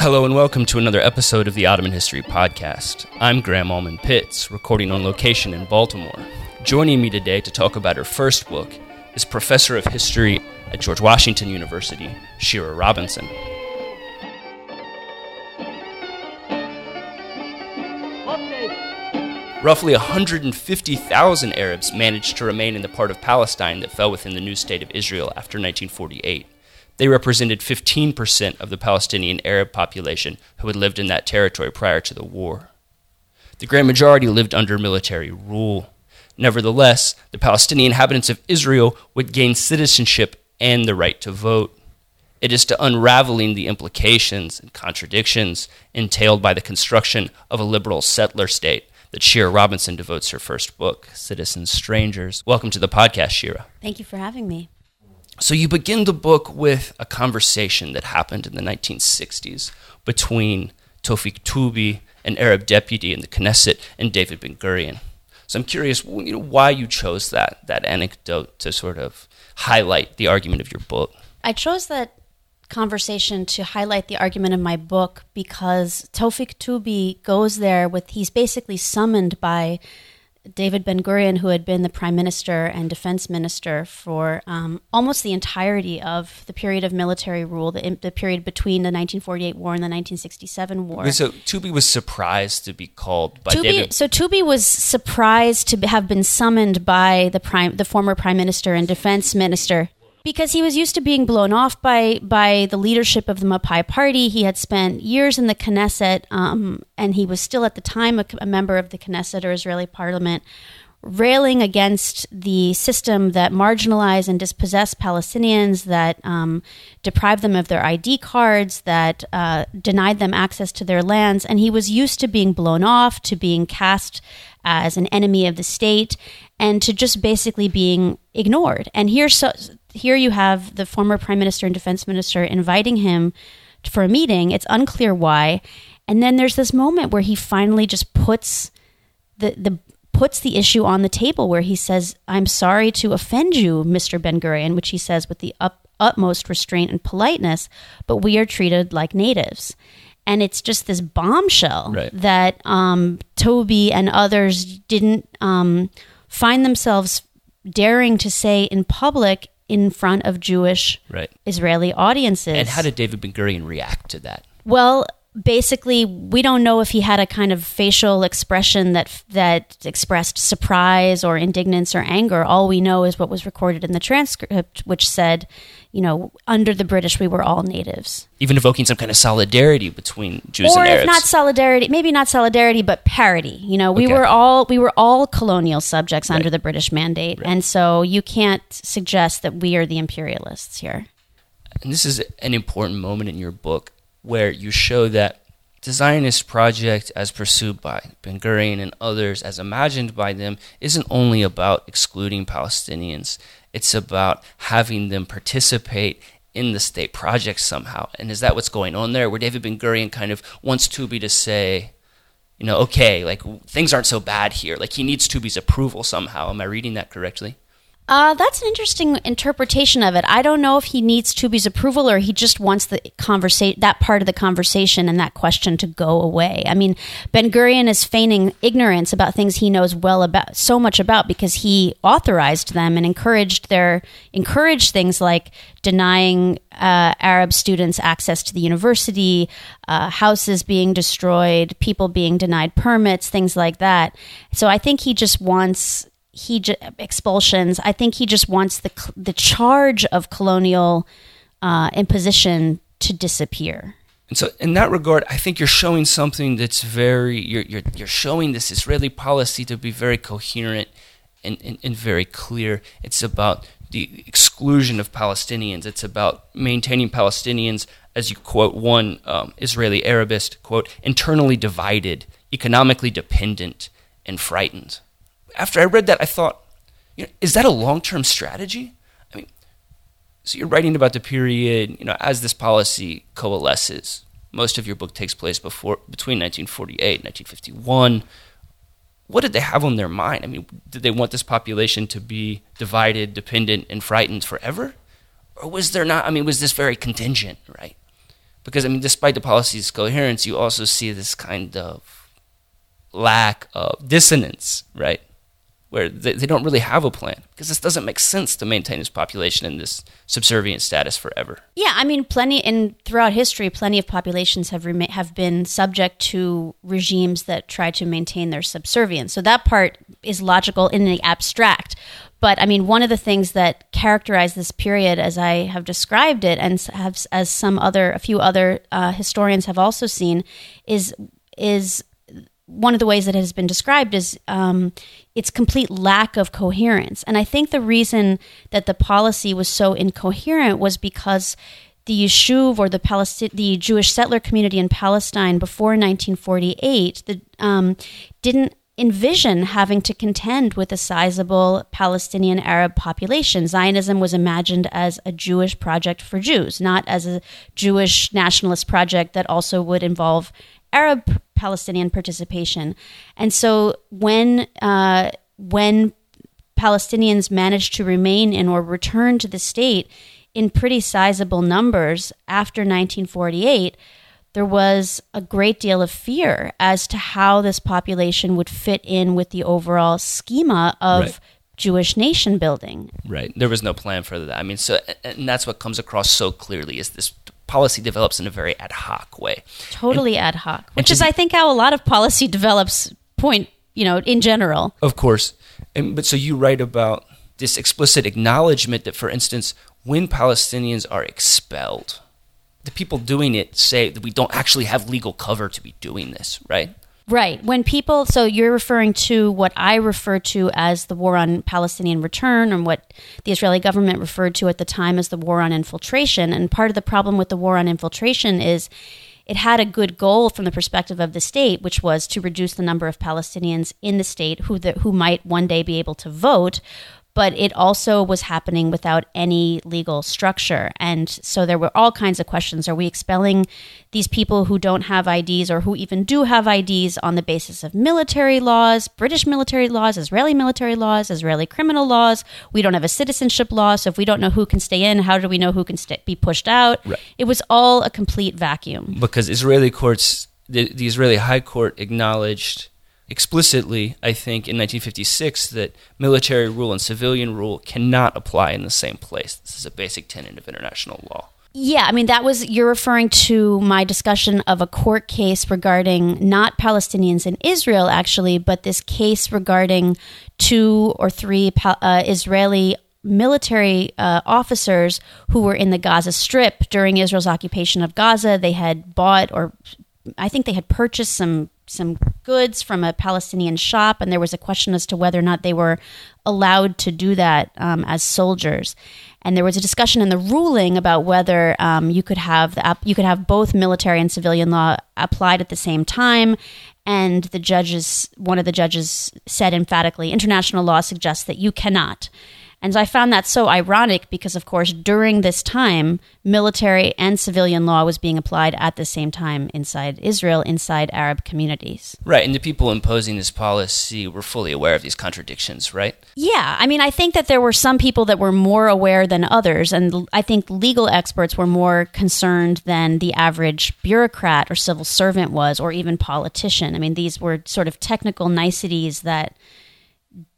Hello and welcome to another episode of the Ottoman History Podcast. I'm Graham Auman Pitts, recording on location in Baltimore. Joining me today to talk about her first book is Professor of History at George Washington University, Shira Robinson. Roughly 150,000 Arabs managed to remain in the part of Palestine that fell within the new state of Israel after 1948. They represented 15% of the Palestinian Arab population who had lived in that territory prior to the war. The grand majority lived under military rule. Nevertheless, the Palestinian inhabitants of Israel would gain citizenship and the right to vote. It is to unraveling the implications and contradictions entailed by the construction of a liberal settler state that Shira Robinson devotes her first book, Citizen Strangers. Welcome to the podcast, Shira. Thank you for having me. So, you begin the book with a conversation that happened in the 1960s between Tawfiq Toubi, an Arab deputy in the Knesset, and David Ben Gurion. So, I'm curious you know, why you chose that, that anecdote to sort of highlight the argument of your book. I chose that conversation to highlight the argument of my book because Tawfiq Toubi goes there with, he's basically summoned by David Ben Gurion, who had been the prime minister and defense minister for um, almost the entirety of the period of military rule, the, the, period between the 1948 war and the 1967 war. So Toubi was surprised to be called by Toubi, David. So Toubi was surprised to have been summoned by the prime, the former prime minister and defense minister because he was used to being blown off by by the leadership of the Mapai party. He had spent years in the Knesset, um, and he was still at the time a, a, member of the Knesset or Israeli parliament, railing against the system that marginalized and dispossessed Palestinians, that um, deprived them of their ID cards, that uh, denied them access to their lands. And he was used to being blown off, to being cast as an enemy of the state, and to just basically being ignored. And here, so, here you have the former prime minister and defense minister inviting him for a meeting. It's unclear why. And then there's this moment where he finally just puts the, the puts the issue on the table where he says, I'm sorry to offend you, Mr. Ben Gurion, which he says with the up, utmost restraint and politeness, but we are treated like natives. And it's just this bombshell right. that um, Toubi and others didn't um, find themselves daring to say in public in front of Jewish right. Israeli audiences. And how did David Ben Gurion react to that? Well, basically, we don't know if he had a kind of facial expression that that expressed surprise or indignance or anger. All we know is what was recorded in the transcript, which said, you know, under the British, we were all natives. Even evoking some kind of solidarity between Jews or and Arabs. if not solidarity, maybe not solidarity, but parity. You know, we okay. were all we were all colonial subjects right. under the British mandate, right. and so you can't suggest that we are the imperialists here. And this is an important moment in your book where you show that the Zionist project, as pursued by Ben Gurion and others, as imagined by them, isn't only about excluding Palestinians it's about having them participate in the state project somehow. And is that what's going on there? Where David Ben Gurion kind of wants Toubi to say, you know, okay, like things aren't so bad here. Like he needs Toubi's approval somehow. Am I reading that correctly? Uh, that's an interesting interpretation of it. I don't know if he needs Toubi's approval or he just wants the conversation, that part of the conversation and that question to go away. I mean, Ben Gurion is feigning ignorance about things he knows well about, so much about, because he authorized them and encouraged their encouraged things like denying uh, Arab students access to the university, uh, houses being destroyed, people being denied permits, things like that. So I think he just wants he j- expulsions. I think he just wants the the charge of colonial uh, imposition to disappear. And so, in that regard, I think you're showing something that's very you're you're, you're showing this Israeli policy to be very coherent and, and, and very clear. It's about the exclusion of Palestinians. It's about maintaining Palestinians, as you quote one um, Israeli Arabist quote, internally divided, economically dependent, and frightened after I read that, I thought, you know, is that a long term strategy? I mean, so you're writing about the period, you know, as this policy coalesces. Most of your book takes place before between 1948 and 1951. What did they have on their mind? I mean, did they want this population to be divided, dependent, and frightened forever? Or was there not? I mean, was this very contingent, right? because I mean, despite the policy's coherence, you also see this kind of lack of dissonance, right? Where they, they don't really have a plan because this doesn't make sense to maintain this population in this subservient status forever. Yeah, I mean, plenty and throughout history, plenty of populations have rema- have been subject to regimes that try to maintain their subservience. So that part is logical in the abstract. But I mean, one of the things that characterized this period, as I have described it, and have, as some other, a few other uh, historians have also seen, is is one of the ways that it has been described is um, its complete lack of coherence. And I think the reason that the policy was so incoherent was because the Yishuv or the Palesti- the Jewish settler community in Palestine before 1948 the, um, didn't envision having to contend with a sizable Palestinian Arab population. Zionism was imagined as a Jewish project for Jews, not as a Jewish nationalist project that also would involve Arab Palestinian participation. And so when uh, when Palestinians managed to remain in or return to the state in pretty sizable numbers after 1948, there was a great deal of fear as to how this population would fit in with the overall schema of right. Jewish nation building. Right. There was no plan for that. I mean, so and that's what comes across so clearly is this policy develops in a very ad hoc way. Totally and, ad hoc, which is, I think, how a lot of policy develops. Point, you know, in general. Of course, and but so you write about this explicit acknowledgement that, for instance, when Palestinians are expelled, the people doing it say that we don't actually have legal cover to be doing this, right? Right. When people, so you're referring to what I refer to as the war on Palestinian return, and what the Israeli government referred to at the time as the war on infiltration. And part of the problem with the war on infiltration is it had a good goal from the perspective of the state, which was to reduce the number of Palestinians in the state who the, who might one day be able to vote but it also was happening without any legal structure. And so there were all kinds of questions. Are we expelling these people who don't have IDs or who even do have IDs on the basis of military laws, British military laws, Israeli military laws, Israeli criminal laws? We don't have a citizenship law. So if we don't know who can stay in, how do we know who can st- be pushed out? Right. It was all a complete vacuum. Because Israeli courts, the, the Israeli High Court acknowledged explicitly, I think, in 1956 that military rule and civilian rule cannot apply in the same place. This is a basic tenet of international law. Yeah, I mean, that was, you're referring to my discussion of a court case regarding not Palestinians in Israel, actually, but this case regarding two or three uh, Israeli military uh, officers who were in the Gaza Strip during Israel's occupation of Gaza. They had bought or I think they had purchased some some goods from a Palestinian shop, and there was a question as to whether or not they were allowed to do that um, as soldiers. And there was a discussion in the ruling about whether um, you could have the, you could have both military and civilian law applied at the same time. And the judges, one of the judges said emphatically, international law suggests that you cannot. And I found that so ironic because, of course, during this time, military and civilian law was being applied at the same time inside Israel, inside Arab communities. Right. And the people imposing this policy were fully aware of these contradictions, right? Yeah. I mean, I think that there were some people that were more aware than others. And I think legal experts were more concerned than the average bureaucrat or civil servant was, or even politician. I mean, these were sort of technical niceties that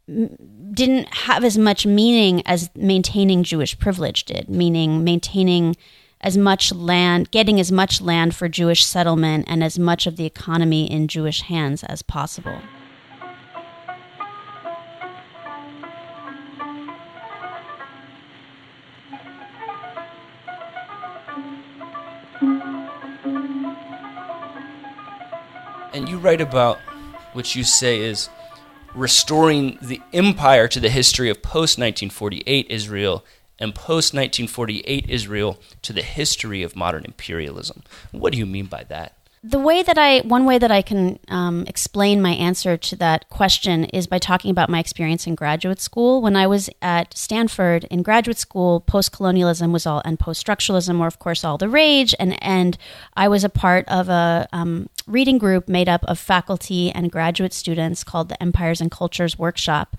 didn't have as much meaning as maintaining Jewish privilege did, meaning maintaining as much land, getting as much land for Jewish settlement and as much of the economy in Jewish hands as possible. And you write about what you say is restoring the empire to the history of post 1948 Israel and post 1948 Israel to the history of modern imperialism. What do you mean by that? The way that I, one way that I can um, explain my answer to that question is by talking about my experience in graduate school. When I was at Stanford in graduate school, post colonialism was all, and post structuralism were, of course, all the rage. And, and I was a part of a um, reading group made up of faculty and graduate students called the Empires and Cultures Workshop.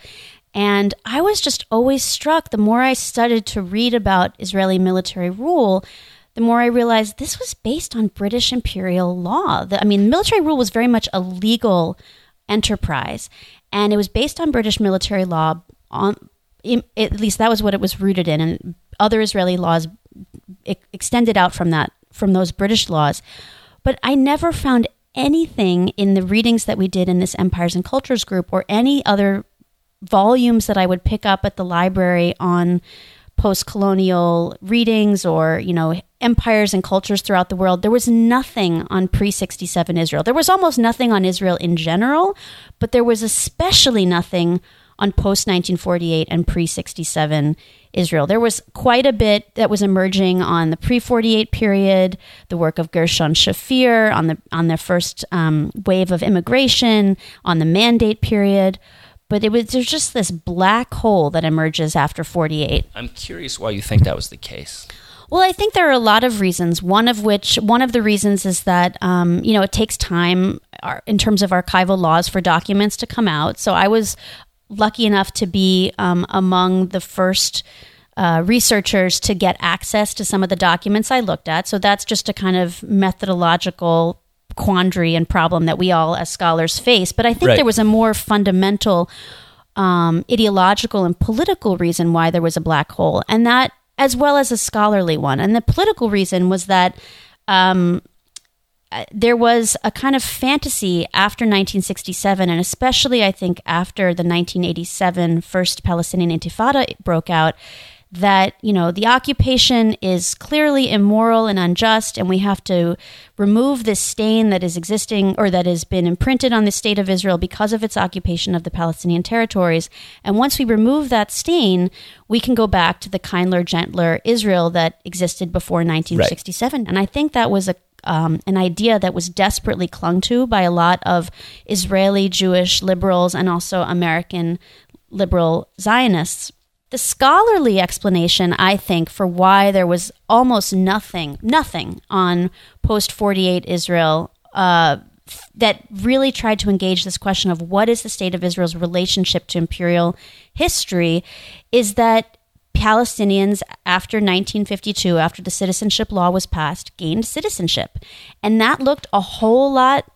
And I was just always struck the more I started to read about Israeli military rule the more I realized this was based on British imperial law. The, I mean, military rule was very much a legal enterprise, and it was based on British military law. On at least that was what it was rooted in, and other Israeli laws extended out from that from those British laws. But I never found anything in the readings that we did in this Empires and Cultures group or any other volumes that I would pick up at the library on post-colonial readings or you know empires and cultures throughout the world there was nothing on pre-67 israel there was almost nothing on israel in general but there was especially nothing on post 1948 and pre 67 Israel. There was quite a bit that was emerging on the pre 48 period, the work of Gershon Shafir on the on the first um, wave of immigration, on the mandate period. But it was there's just this black hole that emerges after 48. I'm curious why you think that was the case. Well, I think there are a lot of reasons. One of which, one of the reasons is that um, you know it takes time uh, in terms of archival laws for documents to come out. So I was lucky enough to be um, among the first uh, researchers to get access to some of the documents I looked at. So that's just a kind of methodological quandary and problem that we all as scholars face. But I think right. there was a more fundamental um, ideological and political reason why there was a black hole, and that as well as a scholarly one. And the political reason was that um, uh, there was a kind of fantasy after 1967, and especially I think after the 1987 first Palestinian Intifada broke out, that you know the occupation is clearly immoral and unjust, and we have to remove this stain that is existing or that has been imprinted on the state of Israel because of its occupation of the Palestinian territories. And once we remove that stain, we can go back to the kindler, gentler Israel that existed before 1967. Right. And I think that was a um, an idea that was desperately clung to by a lot of Israeli Jewish liberals and also American liberal Zionists. The scholarly explanation, I think, for why there was almost nothing, nothing on post 48 Israel uh, that really tried to engage this question of what is the state of Israel's relationship to imperial history is that Palestinians after 1952, after the citizenship law was passed, gained citizenship. And that looked a whole lot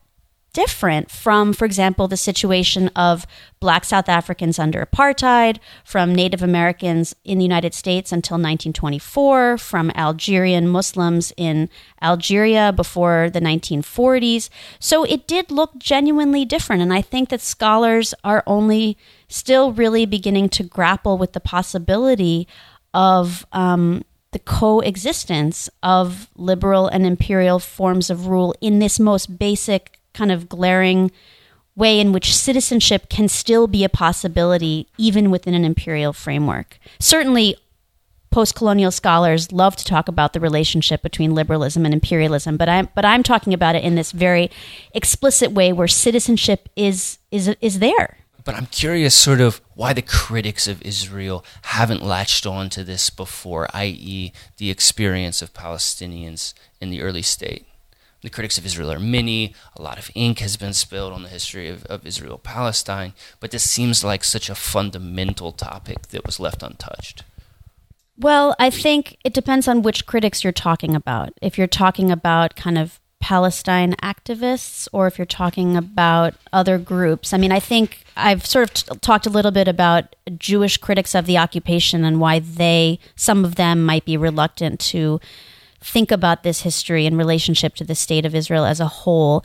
different from, for example, the situation of black South Africans under apartheid, from Native Americans in the United States until 1924, from Algerian Muslims in Algeria before the 1940s. So it did look genuinely different. And I think that scholars are only still really beginning to grapple with the possibility of um, the coexistence of liberal and imperial forms of rule in this most basic kind of glaring way in which citizenship can still be a possibility even within an imperial framework. Certainly, post colonial scholars love to talk about the relationship between liberalism and imperialism, but I'm, but I'm talking about it in this very explicit way where citizenship is, is, is there. But I'm curious, sort of, why the critics of Israel haven't latched on to this before, i.e., the experience of Palestinians in the early state. The critics of Israel are many. A lot of ink has been spilled on the history of, of Israel Palestine, but this seems like such a fundamental topic that was left untouched. Well, I think it depends on which critics you're talking about. If you're talking about kind of Palestine activists or if you're talking about other groups. I mean, I think I've sort of t- talked a little bit about Jewish critics of the occupation and why they, some of them, might be reluctant to think about this history in relationship to the state of Israel as a whole.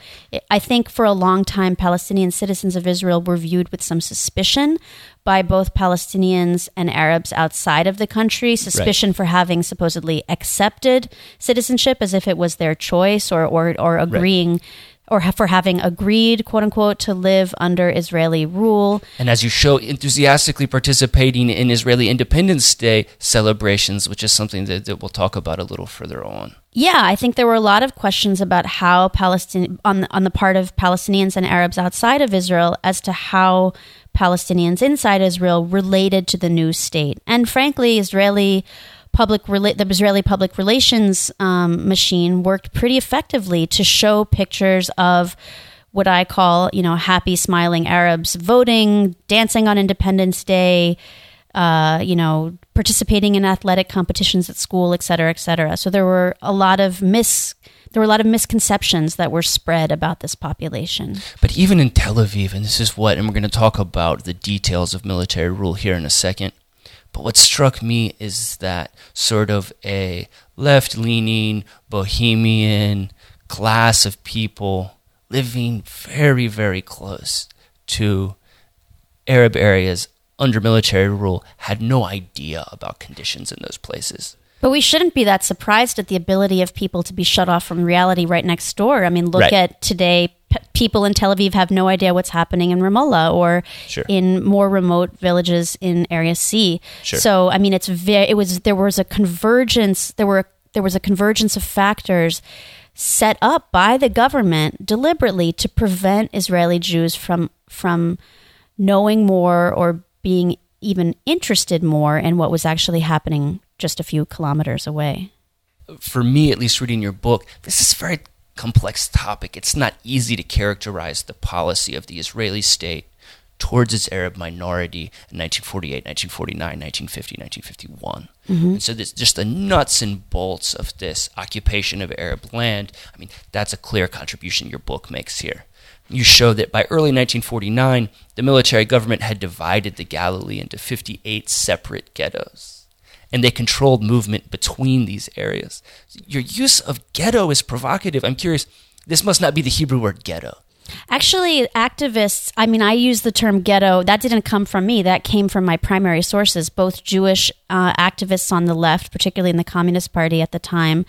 I think for a long time, Palestinian citizens of Israel were viewed with some suspicion by both Palestinians and Arabs outside of the country, suspicion right. for having supposedly accepted citizenship as if it was their choice or, or, or agreeing. Right or for having agreed, quote unquote, to live under Israeli rule. And as you show, enthusiastically participating in Israeli Independence Day celebrations, which is something that, that we'll talk about a little further on. Yeah, I think there were a lot of questions about how Palestine on the, on the part of Palestinians and Arabs outside of Israel as to how Palestinians inside Israel related to the new state. And frankly, Israeli public rela- the Israeli public relations um, machine worked pretty effectively to show pictures of what I call, you know, happy, smiling Arabs voting, dancing on Independence Day, uh, you know, participating in athletic competitions at school, et cetera, et cetera. So there were a lot of mis there were a lot of misconceptions that were spread about this population. But even in Tel Aviv, and this is what, and we're going to talk about the details of military rule here in a second. But what struck me is that sort of a left leaning, bohemian class of people living very, very close to Arab areas under military rule had no idea about conditions in those places. But we shouldn't be that surprised at the ability of people to be shut off from reality right next door. I mean, look Right. at today. P- people in Tel Aviv have no idea what's happening in Ramallah or Sure. in more remote villages in Area C. Sure. So, I mean, it's very. It was there was a convergence. There were there was a convergence of factors set up by the government deliberately to prevent Israeli Jews from from knowing more or being even interested more in what was actually happening just a few kilometers away. for me, at least reading your book, this is very complex topic. It's not easy to characterize the policy of the Israeli state towards its Arab minority in 1948, 1949, 1950, 1951. Mm-hmm. And so there's just the nuts and bolts of this occupation of Arab land. I mean, that's a clear contribution your book makes here. You show that by early 1949, the military government had divided the Galilee into 58 separate ghettos and they controlled movement between these areas. Your use of ghetto is provocative. I'm curious, this must not be the Hebrew word ghetto. Actually, activists, I mean, I use the term ghetto. That didn't come from me. That came from my primary sources, both Jewish uh, activists on the left, particularly in the Communist Party at the time,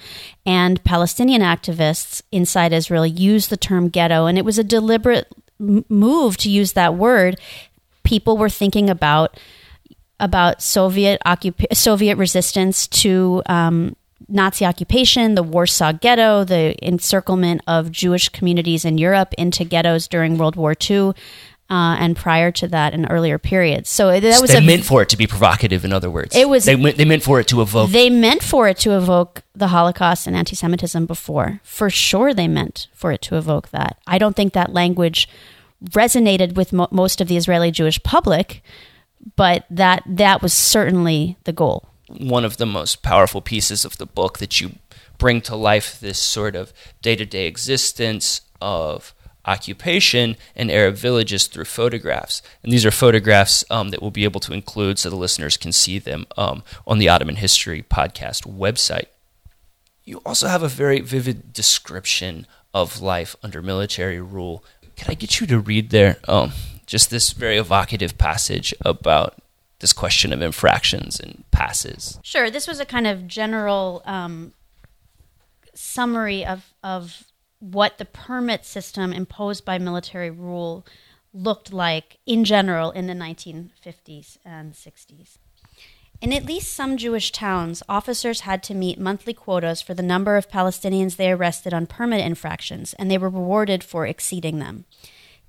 and Palestinian activists inside Israel used the term ghetto. And it was a deliberate m- move to use that word. People were thinking about about Soviet occup- Soviet resistance to um, Nazi occupation, the Warsaw Ghetto, the encirclement of Jewish communities in Europe into ghettos during World War II, uh, and prior to that in earlier periods. So that was they a meant for it to be provocative, in other words. It was- They, meant- they meant for it to evoke. they meant for it to evoke the Holocaust and anti-Semitism before. For sure, they meant for it to evoke that. I don't think that language resonated with mo- most of the Israeli Jewish public, but that that was certainly the goal. one of the most powerful pieces of the book that you bring to life this sort of day to day existence of occupation in Arab villages through photographs. And these are photographs um, that we'll be able to include so the listeners can see them um, on the Ottoman History podcast website. You also have a very vivid description of life under military rule. Can I get you to read there um, just this very evocative passage about this question of infractions and passes? Sure. This was a kind of general um, summary of, of what the permit system imposed by military rule looked like in general in the 1950s and 60s. In at least some Jewish towns, officers had to meet monthly quotas for the number of Palestinians they arrested on permit infractions, and they were rewarded for exceeding them.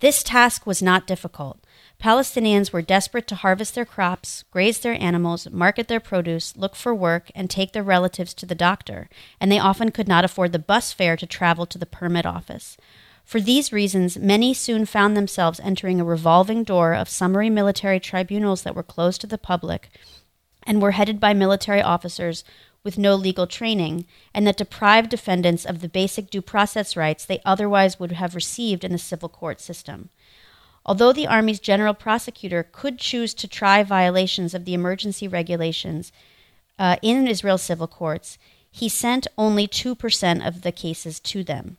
This task was not difficult. Palestinians were desperate to harvest their crops, graze their animals, market their produce, look for work, and take their relatives to the doctor, and they often could not afford the bus fare to travel to the permit office. For these reasons, many soon found themselves entering a revolving door of summary military tribunals that were closed to the public and were headed by military officers with no legal training, and that deprived defendants of the basic due process rights they otherwise would have received in the civil court system. Although the Army's general prosecutor could choose to try violations of the emergency regulations uh, in Israel's civil courts, he sent only 2% of the cases to them.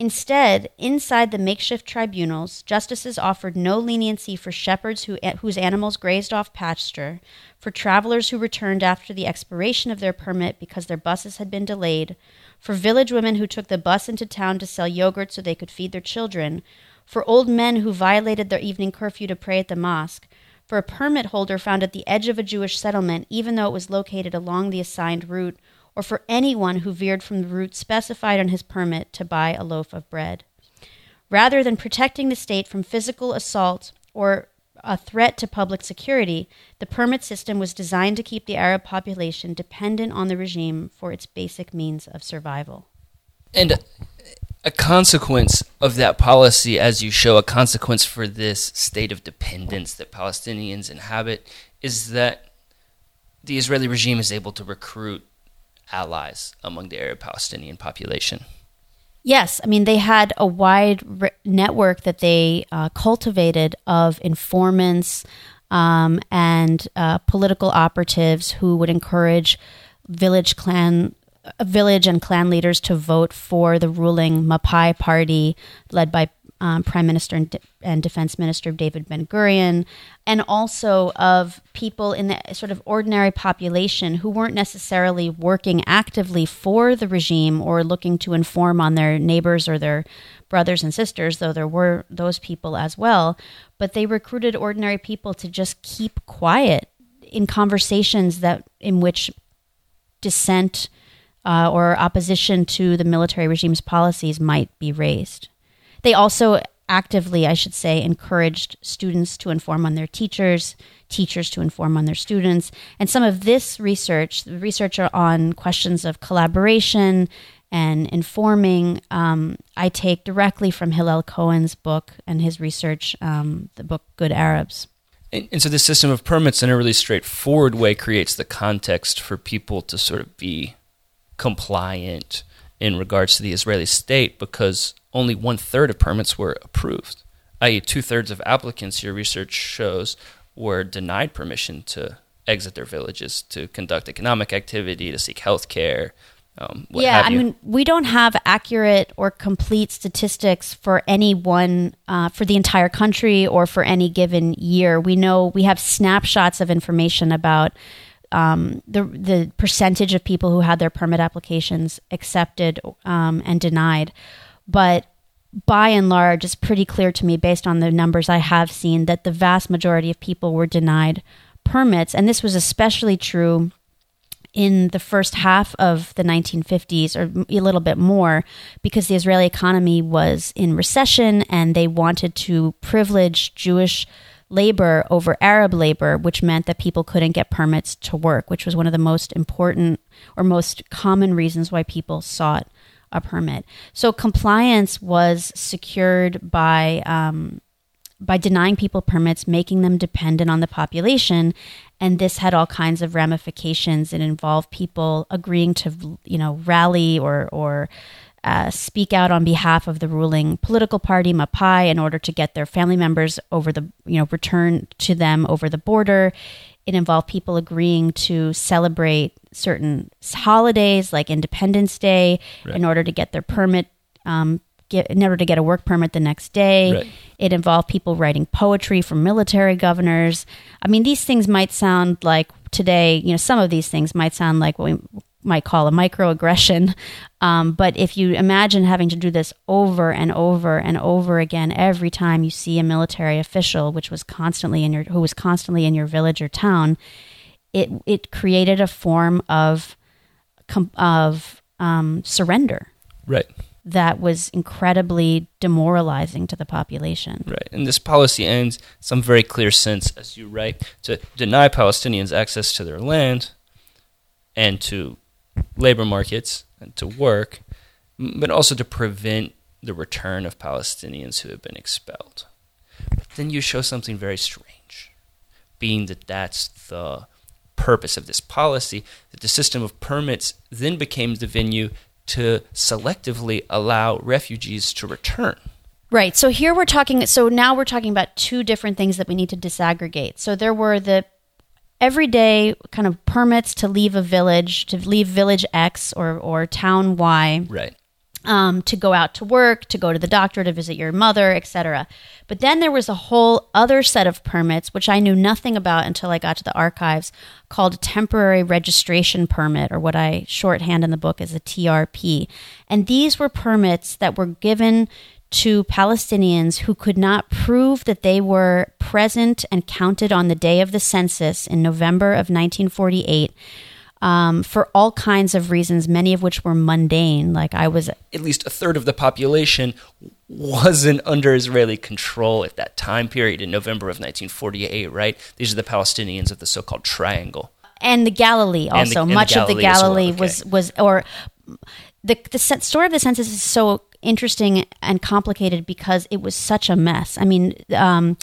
Instead, inside the makeshift tribunals, justices offered no leniency for shepherds who, whose animals grazed off pasture, for travelers who returned after the expiration of their permit because their buses had been delayed, for village women who took the bus into town to sell yogurt so they could feed their children, for old men who violated their evening curfew to pray at the mosque, for a permit holder found at the edge of a Jewish settlement, even though it was located along the assigned route, or for anyone who veered from the route specified on his permit to buy a loaf of bread. Rather than protecting the state from physical assault or a threat to public security, the permit system was designed to keep the Arab population dependent on the regime for its basic means of survival. And a consequence of that policy, as you show, a consequence for this state of dependence that Palestinians inhabit, is that the Israeli regime is able to recruit allies among the Arab Palestinian population. Yes, I mean they had a wide re- network that they uh, cultivated of informants um, and uh, political operatives who would encourage village clan, uh, village and clan leaders to vote for the ruling Mapai party, led by um, Prime Minister and, De- and, Defense Minister David Ben Gurion, and also of people in the sort of ordinary population who weren't necessarily working actively for the regime or looking to inform on their neighbors or their brothers and sisters, though there were those people as well. But they recruited ordinary people to just keep quiet in conversations that in which dissent uh, or opposition to the military regime's policies might be raised. They also actively, I should say, encouraged students to inform on their teachers, teachers to inform on their students. And some of this research, the research on questions of collaboration and informing, um, I take directly from Hillel Cohen's book and his research, um, the book Good Arabs. And, and, so the system of permits, in a really straightforward way, creates the context for people to sort of be compliant in regards to the Israeli state because only one third of permits were approved, i.e., two thirds of applicants, your research shows, were denied permission to exit their villages to conduct economic activity, to seek health care. Um, yeah, I mean, we don't have accurate or complete statistics for any one, uh, for the entire country or for any given year. We know we have snapshots of information about um, the the percentage of people who had their permit applications accepted um, and denied. But by and large, it's pretty clear to me, based on the numbers I have seen, that the vast majority of people were denied permits. And this was especially true in the first half of the 1950s, or a little bit more, because the Israeli economy was in recession and they wanted to privilege Jewish labor over Arab labor, which meant that people couldn't get permits to work, which was one of the most important or most common reasons why people sought a permit. So compliance was secured by um, by denying people permits, making them dependent on the population, and this had all kinds of ramifications. It involved people agreeing to you know rally or or uh, speak out on behalf of the ruling political party Mapai in order to get their family members over the you know return to them over the border. It involved people agreeing to celebrate certain holidays like Independence Day right. in order to get their permit, um, get, in order to get a work permit the next day. Right. It involved people writing poetry for military governors. I mean, these things might sound like today, you know, some of these things might sound like what we might call a microaggression. Um, but if you imagine having to do this over and over and over again every time you see a military official, which was constantly in your who was constantly in your village or town, it it created a form of of um, surrender. Right. That was incredibly demoralizing to the population. Right. And this policy ends some very clear sense, as you write, to deny Palestinians access to their land and to labor markets and to work, but also to prevent the return of Palestinians who have been expelled. But then you show something very strange, being that that's the purpose of this policy, that the system of permits then became the venue to selectively allow refugees to return. Right. So here we're talking, so now we're talking about two different things that we need to disaggregate. So there were the everyday kind of permits to leave a village, to leave village X or, or town Y. Right. Um, to go out to work, to go to the doctor, to visit your mother, etc. But then there was a whole other set of permits, which I knew nothing about until I got to the archives, called a temporary registration permit, or what I shorthand in the book as a TRP. And these were permits that were given to Palestinians who could not prove that they were present and counted on the day of the census in November of 1948 um, for all kinds of reasons, many of which were mundane. Like I was. At least a third of the population wasn't under Israeli control at that time period in November of 1948, right? These are the Palestinians of the so called Triangle. And the Galilee also. The, Much Galilee of the Galilee well. okay. was, was, or the, the story of the census is so interesting and complicated because it was such a mess. I mean, um,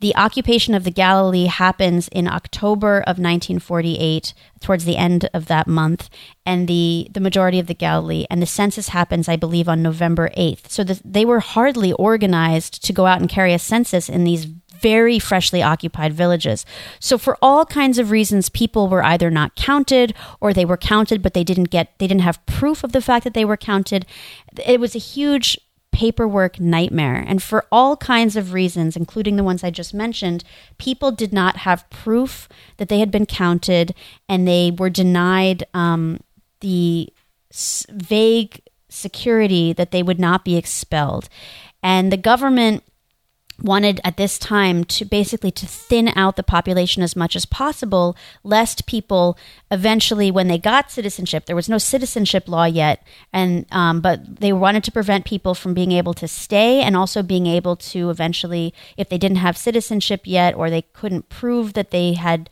The occupation of the Galilee happens in October of 1948, towards the end of that month, and the, the majority of the Galilee. And the census happens, I believe, on November 8th. So the, they were hardly organized to go out and carry a census in these very freshly occupied villages. So for all kinds of reasons people were either not counted or they were counted but they didn't get they didn't have proof of the fact that they were counted. It was a huge paperwork nightmare. And for all kinds of reasons, including the ones I just mentioned, people did not have proof that they had been counted and they were denied um, the s- vague security that they would not be expelled. And the government wanted at this time to basically to thin out the population as much as possible lest people eventually when they got citizenship there was no citizenship law yet and um, but they wanted to prevent people from being able to stay and also being able to eventually if they didn't have citizenship yet or they couldn't prove that they had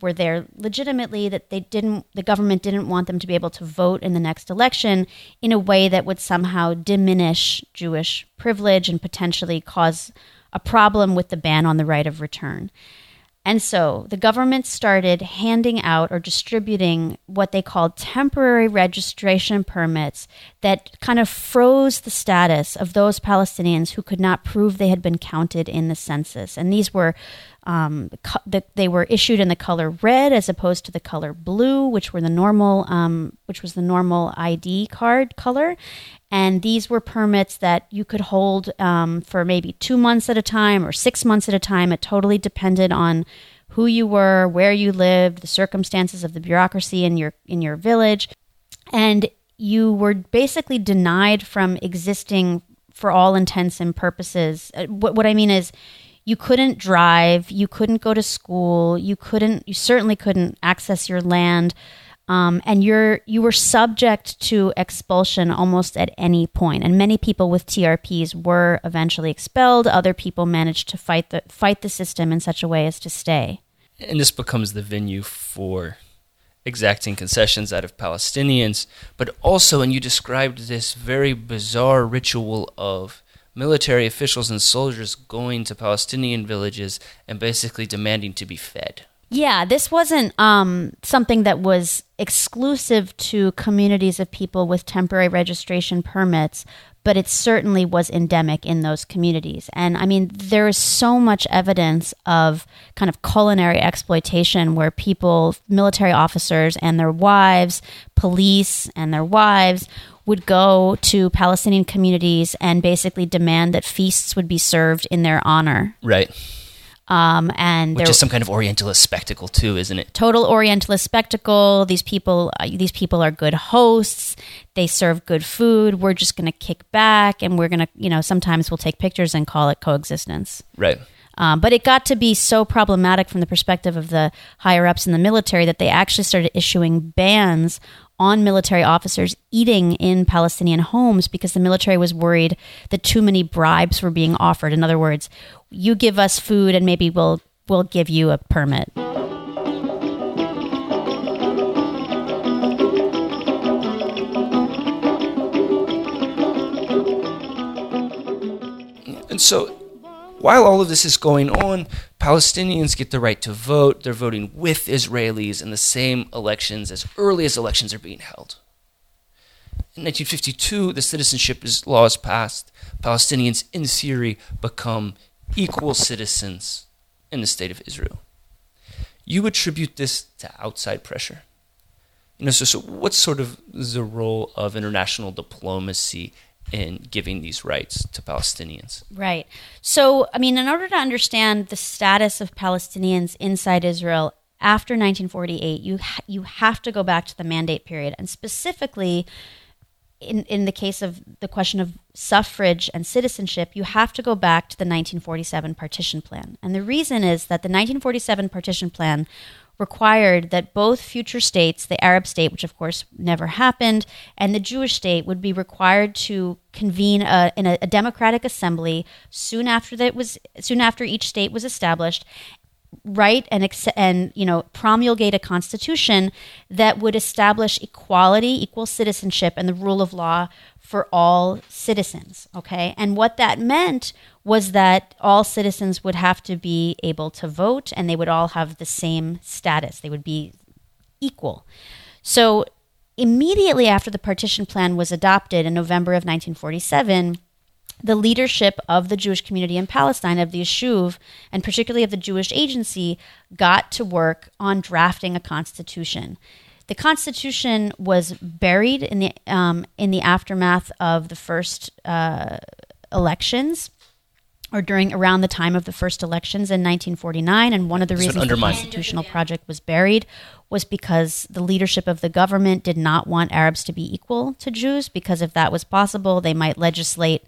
were there legitimately that they didn't the government didn't want them to be able to vote in the next election in a way that would somehow diminish Jewish privilege and potentially cause a problem with the ban on the right of return. And so the government started handing out or distributing what they called temporary registration permits that kind of froze the status of those Palestinians who could not prove they had been counted in the census. And these were um, the, they were issued in the color red as opposed to the color blue, which were the normal, um, which was the normal ID card color. And these were permits that you could hold um, for maybe two months at a time or six months at a time. It totally depended on who you were, where you lived, the circumstances of the bureaucracy in your in your village, and you were basically denied from existing for all intents and purposes. Uh, what, what I mean is you couldn't drive, you couldn't go to school, you couldn't, you certainly couldn't access your land, um, and you're you were subject to expulsion almost at any point. And many people with TRPs were eventually expelled. Other people managed to fight the fight the system in such a way as to stay. And this becomes the venue for exacting concessions out of Palestinians, but also, and you described this very bizarre ritual of military officials and soldiers going to Palestinian villages and basically demanding to be fed. Yeah, this wasn't um, something that was exclusive to communities of people with temporary registration permits, but it certainly was endemic in those communities. And I mean, there is so much evidence of kind of culinary exploitation where people, military officers and their wives, police and their wives, would go to Palestinian communities and basically demand that feasts would be served in their honor. Right. Um, and Which is some kind of Orientalist spectacle too, isn't it? total Orientalist spectacle. These people, uh, these people are good hosts. They serve good food. We're just going to kick back, and we're going to, you know, sometimes we'll take pictures and call it coexistence. Right. Um, but it got to be so problematic from the perspective of the higher ups in the military that they actually started issuing bans on military officers eating in Palestinian homes because the military was worried that too many bribes were being offered. In other words, you give us food and maybe we'll we'll give you a permit. And so, while all of this is going on, Palestinians get the right to vote. They're voting with Israelis in the same elections as early as elections are being held. In 1952, the citizenship law is passed. Palestinians, in theory, become equal citizens in the state of Israel. You attribute this to outside pressure. You know, so, so what's sort of the role of international diplomacy in giving these rights to Palestinians? Right. So, I mean, in order to understand the status of Palestinians inside Israel after 1948, you ha- you have to go back to the mandate period, and specifically. In, in the case of the question of suffrage and citizenship, you have to go back to the 1947 partition plan. And the reason is that the 1947 partition plan required that both future states, the Arab state, which of course never happened, and the Jewish state would be required to convene a, in a, a democratic assembly soon after that was soon after each state was established write and and you know promulgate a constitution that would establish equality, equal citizenship, and the rule of law for all citizens. Okay. And what that meant was that all citizens would have to be able to vote and they would all have the same status, they would be equal. So, immediately after the partition plan was adopted in November of 1947, the leadership of the Jewish community in Palestine, of the Yishuv, and particularly of the Jewish Agency, got to work on drafting a constitution. The Constitution was buried in the um, in the aftermath of the first uh, elections, or during around the time of the first elections in 1949. And one of the would reasons the constitutional project was buried was because the leadership of the government did not want Arabs to be equal to Jews, because if that was possible, they might legislate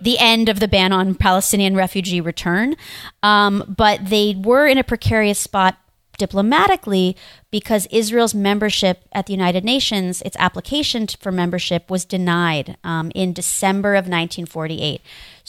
the end of the ban on Palestinian refugee return. Um, but they were in a precarious spot diplomatically because Israel's membership at the United Nations, its application for membership, was denied um, in December of 1948.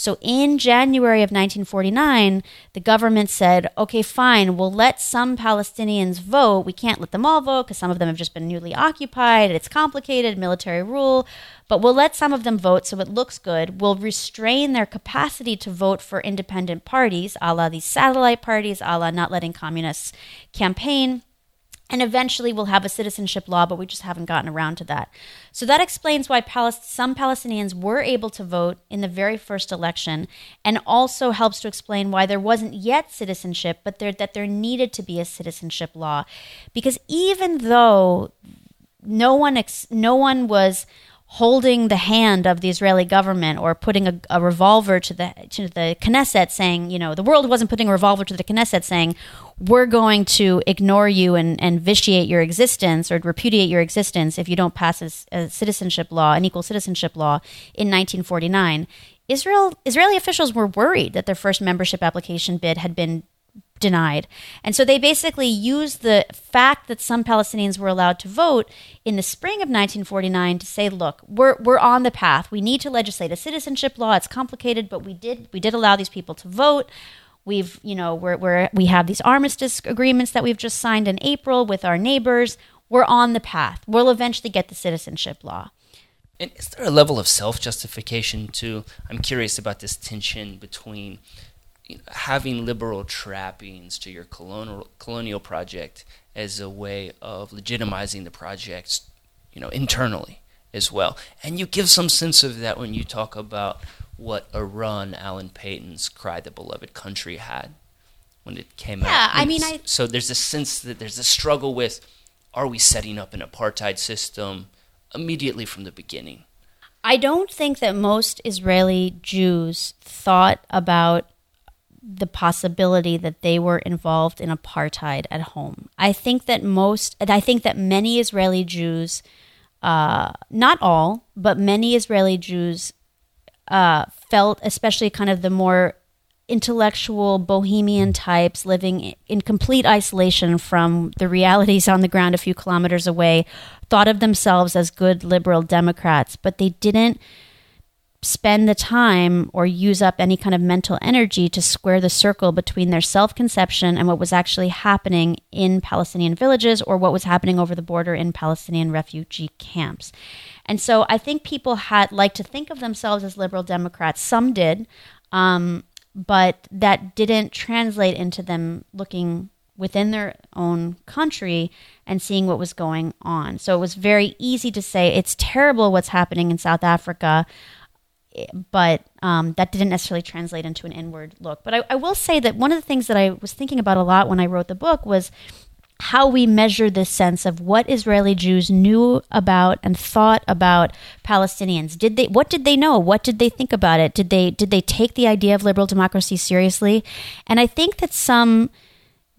So in January of 1949, the government said, okay, fine, we'll let some Palestinians vote. We can't let them all vote because some of them have just been newly occupied. It's complicated, military rule. But we'll let some of them vote so it looks good. We'll restrain their capacity to vote for independent parties, a la these satellite parties, a la not letting communists campaign. And eventually we'll have a citizenship law, but we just haven't gotten around to that. So that explains why some Palestinians were able to vote in the very first election, and also helps to explain why there wasn't yet citizenship, but there, that there needed to be a citizenship law. Because even though no one ex- no one was holding the hand of the Israeli government or putting a, a revolver to the to the Knesset saying, you know, the world wasn't putting a revolver to the Knesset saying, we're going to ignore you and, and vitiate your existence or repudiate your existence if you don't pass a citizenship law, an equal citizenship law in 1949. Israel Israeli officials were worried that their first membership application bid had been denied. And so they basically used the fact that some Palestinians were allowed to vote in the spring of 1949 to say, look, we're, we're on the path. We need to legislate a citizenship law. It's complicated, but we did we did allow these people to vote. We've, you know, we're, we're, we have these armistice agreements that we've just signed in April with our neighbors. We're on the path. We'll eventually get the citizenship law. And is there a level of self justification too? I'm curious about this tension between you know, having liberal trappings to your colonial colonial project as a way of legitimizing the project, you know, internally as well. And you give some sense of that when you talk about what a run Alan Paton's "Cry the Beloved Country" had when it came out. Yeah, I mean, I- so there's a sense that there's a struggle with: Are we setting up an apartheid system immediately from the beginning? I don't think that most Israeli Jews thought about the possibility that they were involved in apartheid at home. I think that most, I think that many Israeli Jews, uh, not all, but many Israeli Jews uh, felt, especially kind of the more intellectual bohemian types living in complete isolation from the realities on the ground a few kilometers away, thought of themselves as good liberal Democrats, but they didn't spend the time or use up any kind of mental energy to square the circle between their self conception and what was actually happening in Palestinian villages or what was happening over the border in Palestinian refugee camps. And so I think people had like to think of themselves as liberal Democrats. Some did, um, but that didn't translate into them looking within their own country and seeing what was going on. So it was very easy to say it's terrible what's happening in South Africa but um, that didn't necessarily translate into an inward look. But I, I will say that one of the things that I was thinking about a lot when I wrote the book was how we measure this sense of what Israeli Jews knew about and thought about Palestinians. Did they what did they know? What did they think about it? Did they did they take the idea of liberal democracy seriously? And I think that some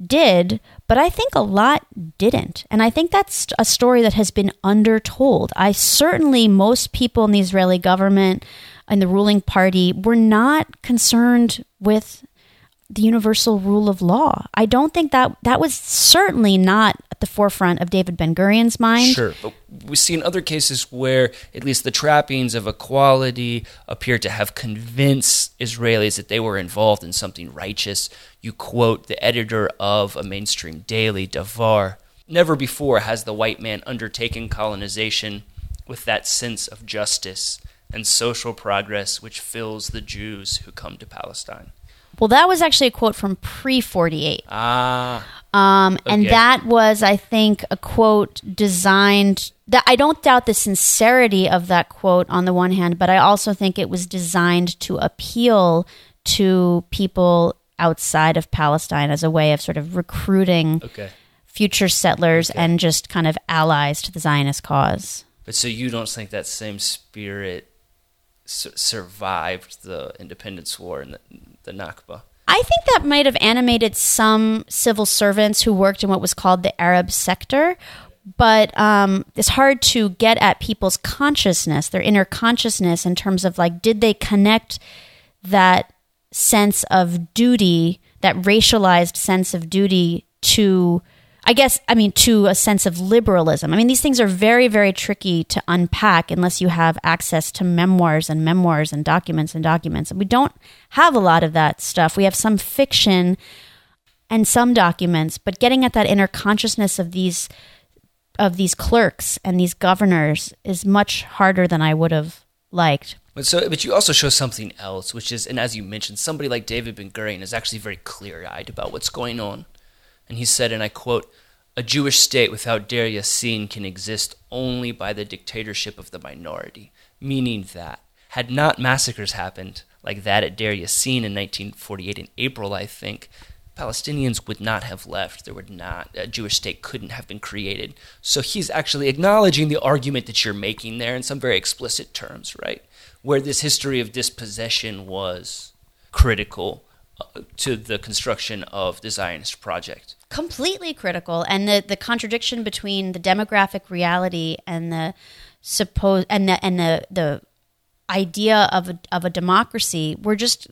did, but I think a lot didn't. And I think that's a story that has been undertold. I certainly, most people in the Israeli government and the ruling party were not concerned with the universal rule of law. I don't think that that was certainly not at the forefront of David Ben Gurion's mind. Sure, but we've seen other cases where at least the trappings of equality appear to have convinced Israelis that they were involved in something righteous. You quote the editor of a mainstream daily, Davar. Never before has the white man undertaken colonization with that sense of justice and social progress which fills the Jews who come to Palestine. Well, that was actually a quote from pre 48. Ah, Um, and Okay. that was, I think, a quote designed. That I don't doubt the sincerity of that quote on the one hand, but I also think it was designed to appeal to people outside of Palestine as a way of sort of recruiting okay. future settlers and just kind of allies to the Zionist cause. But so you don't think that same spirit su- survived the Independence War and the, the Nakba? I think that might have animated some civil servants who worked in what was called the Arab sector, but um, it's hard to get at people's consciousness, their inner consciousness, in terms of like, did they connect that sense of duty, that racialized sense of duty to, I guess, I mean, to a sense of liberalism? I mean, these things are very, very tricky to unpack unless you have access to memoirs and memoirs and documents and documents. And we don't have a lot of that stuff. We have some fiction and some documents, but getting at that inner consciousness of these of these clerks and these governors is much harder than I would have liked. But so, but you also show something else, which is, and as you mentioned, somebody like David Ben Gurion is actually very clear-eyed about what's going on, and he said, and I quote, "A Jewish state without Deir Yassin can exist only by the dictatorship of the minority," meaning that had not massacres happened like that at Deir Yassin in 1948 in April, I think. Palestinians would not have left. There would not a Jewish state couldn't have been created. So he's actually acknowledging the argument that you're making there in some very explicit terms, right? Where this history of dispossession was critical to the construction of the Zionist project. Completely critical, and the the contradiction between the demographic reality and the suppose and the and the the idea of a, of a democracy were just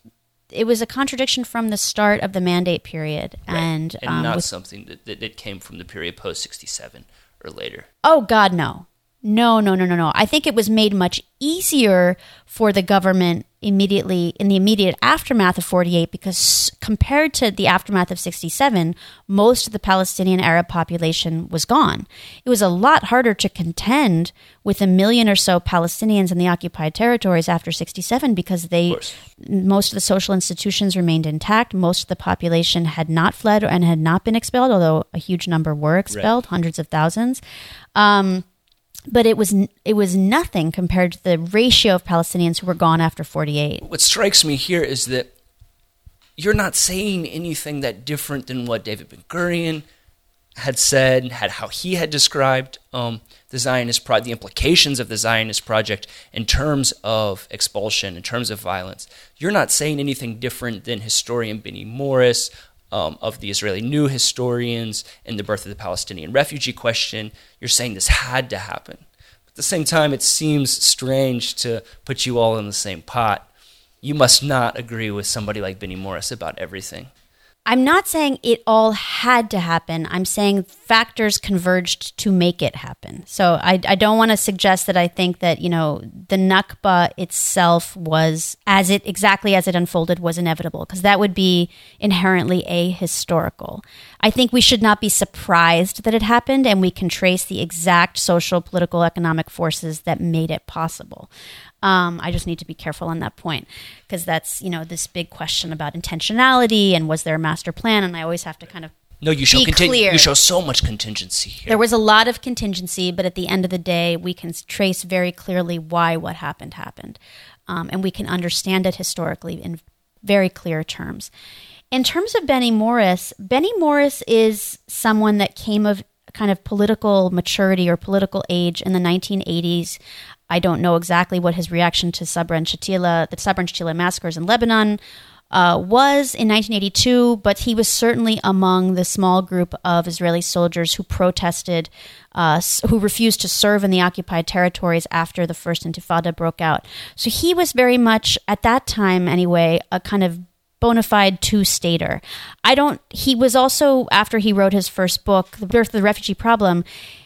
it was a contradiction from the start of the mandate period and, and um, not with something that, that, that came from the period post 67 or later. Oh God, no. No, no, no, no, no. I think it was made much easier for the government immediately in the immediate aftermath of 48 because compared to the aftermath of 67, most of the Palestinian Arab population was gone. It was a lot harder to contend with a million or so Palestinians in the occupied territories after 67 because they course. most of the social institutions remained intact. Most of the population had not fled and had not been expelled, although a huge number were expelled, hundreds of thousands. Um, but it was it was nothing compared to the ratio of Palestinians who were gone after 48. What strikes me here is that you're not saying anything that different than what David Ben Gurion had said, had how he had described um, the Zionist pro- the implications of the Zionist project in terms of expulsion, in terms of violence. You're not saying anything different than historian Benny Morris, um, of the Israeli New Historians, in the birth of the Palestinian refugee question. You're saying this had to happen. but At the same time, it seems strange to put you all in the same pot. You must not agree with somebody like Benny Morris about everything. I'm not saying it all had to happen. I'm saying factors converged to make it happen. So I, I don't want to suggest that I think that, you know, the Nakba itself was as it exactly as it unfolded was inevitable because that would be inherently ahistorical. I think we should not be surprised that it happened and we can trace the exact social, political, economic forces that made it possible. Um, I just need to be careful on that point because that's you know this big question about intentionality and was there a master plan, and I always have to kind of No, you show contin- clear. you show so much contingency here. there was a lot of contingency, but at the end of the day, we can trace very clearly why what happened happened. Um, and we can understand it historically in very clear terms. In terms of Benny Morris, Benny Morris is someone that came of kind of political maturity or political age in the 1980s. I don't know exactly what his reaction to Sabra and Shatila, the Sabra and Shatila massacres in Lebanon, uh, was in 1982, but he was certainly among the small group of Israeli soldiers who protested, uh, who refused to serve in the occupied territories after the first Intifada broke out. So he was very much, at that time anyway, a kind of bona fide two stater. I don't, he was also, after he wrote his first book, The Birth of the Refugee Problem,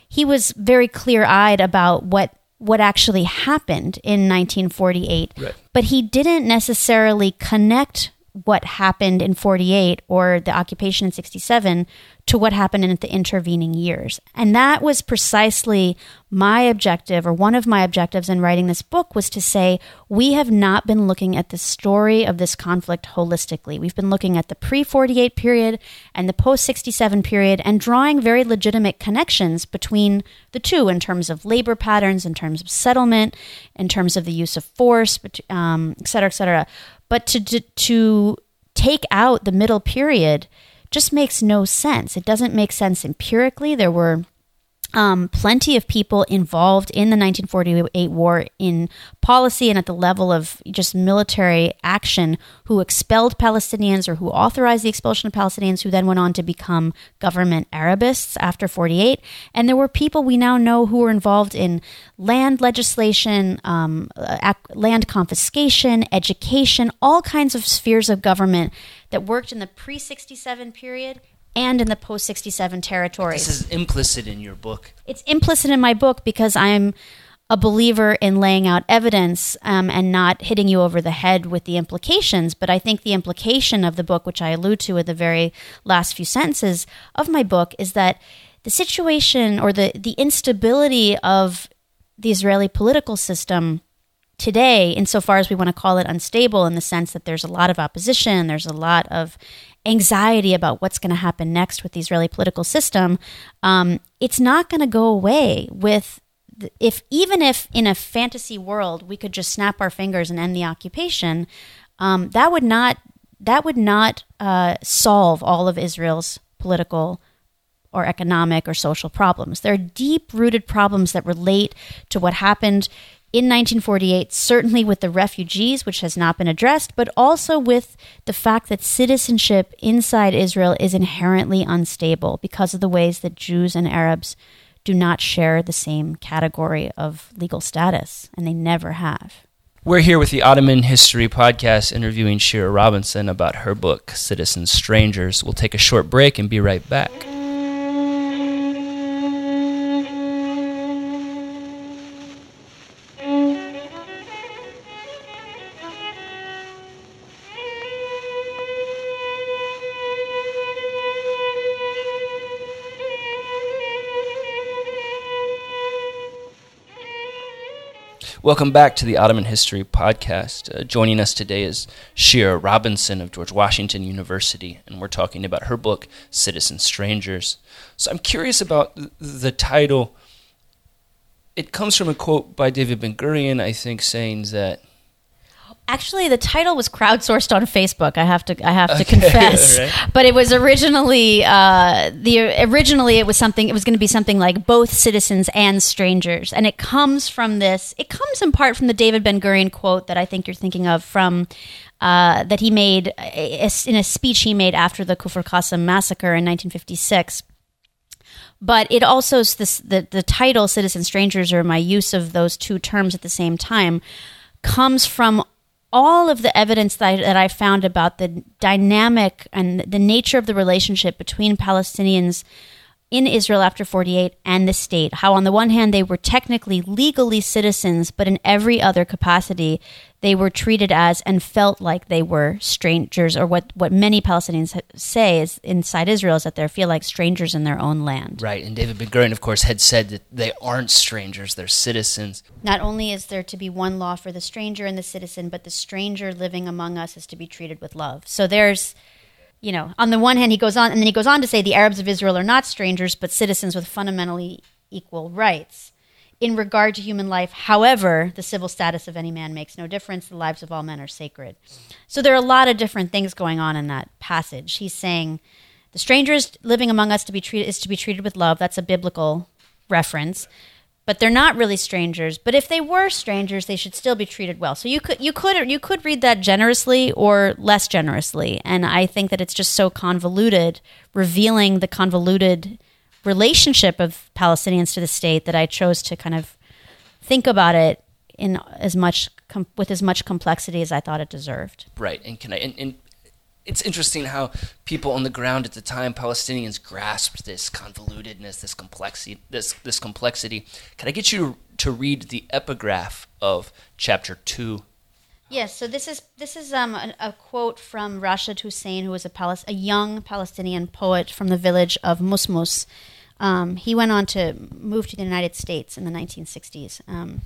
he was very clear eyed about what what actually happened in 1948 Right. but he didn't necessarily connect what happened in 48 or the occupation in 67 to what happened in the intervening years. And that was precisely my objective, or one of my objectives in writing this book, was to say we have not been looking at the story of this conflict holistically. We've been looking at the pre 48 period and the post 67 period and drawing very legitimate connections between the two in terms of labor patterns, in terms of settlement, in terms of the use of force, um, et cetera, et cetera. But to, to, to take out the middle period just makes no sense. It doesn't make sense empirically. There were um, plenty of people involved in the 1948 war in policy and at the level of just military action who expelled Palestinians or who authorized the expulsion of Palestinians, who then went on to become government Arabists after 48. And there were people we now know who were involved in land legislation, um, land confiscation, education, all kinds of spheres of government that worked in the pre 67 period and in the post 67 territories. This is implicit in your book. It's implicit in my book because I'm a believer in laying out evidence um, and not hitting you over the head with the implications. But I think the implication of the book, which I allude to in the very last few sentences of my book, is that the situation or the, the instability of the Israeli political system today, insofar as we want to call it unstable, in the sense that there's a lot of opposition, there's a lot of anxiety about what's going to happen next with the Israeli political system, um, it's not going to go away with if even if in a fantasy world we could just snap our fingers and end the occupation, um, that would not that would not uh, solve all of Israel's political or economic or social problems. There are deep rooted problems that relate to what happened in 1948, certainly with the refugees, which has not been addressed, but also with the fact that citizenship inside Israel is inherently unstable because of the ways that Jews and Arabs do not share the same category of legal status, and they never have. We're here with the Ottoman History Podcast interviewing Shira Robinson about her book, Citizen Strangers. We'll take a short break and be right back. Welcome back to the Ottoman History Podcast. Uh, joining us today is Shira Robinson of George Washington University, and we're talking about her book, Citizen Strangers. So I'm curious about th- the title. It comes from a quote by David Ben Gurion, I think, saying that Actually, the title was crowdsourced on Facebook. I have to, I have okay, to confess, right. but it was originally uh, the originally it was something. It was going to be something like both citizens and strangers, and it comes from this. It comes in part from the David Ben Gurion quote that I think you're thinking of from uh, that he made in a speech he made after the Kufr Qasim massacre in 1956 but it also this the, the title citizen strangers or my use of those two terms at the same time comes from all of the evidence that I, that I found about the dynamic and the nature of the relationship between Palestinians in Israel after 48 and the state. How, on the one hand, they were technically legally citizens, but in every other capacity, they were treated as and felt like they were strangers, or what, what many Palestinians say is inside Israel is that they feel like strangers in their own land. Right. And David Ben Gurion, of course, had said that they aren't strangers, they're citizens. Not only is there to be one law for the stranger and the citizen, but the stranger living among us is to be treated with love. So there's you know, on the one hand, he goes on, and then he goes on to say the Arabs of Israel are not strangers, but citizens with fundamentally equal rights. In regard to human life, however, the civil status of any man makes no difference. The lives of all men are sacred. So there are a lot of different things going on in that passage. He's saying the strangers living among us to be treated is to be treated with love. That's a biblical reference but they're not really strangers. But if they were strangers, they should still be treated well. So you could you could you could read that generously or less generously. And I think that it's just so convoluted, revealing the convoluted relationship of Palestinians to the state that I chose to kind of think about it in as much com- with as much complexity as I thought it deserved. Right. And can I and, and it's interesting how people on the ground at the time, Palestinians, grasped this convolutedness, this complexity. This this complexity. Can I get you to read the epigraph of chapter two? Yes, so this is this is um, a, a quote from Rashid Hussein, who was a, Palis- a young Palestinian poet from the village of Musmus. Um, he went on to move to the United States in the 1960s. Um,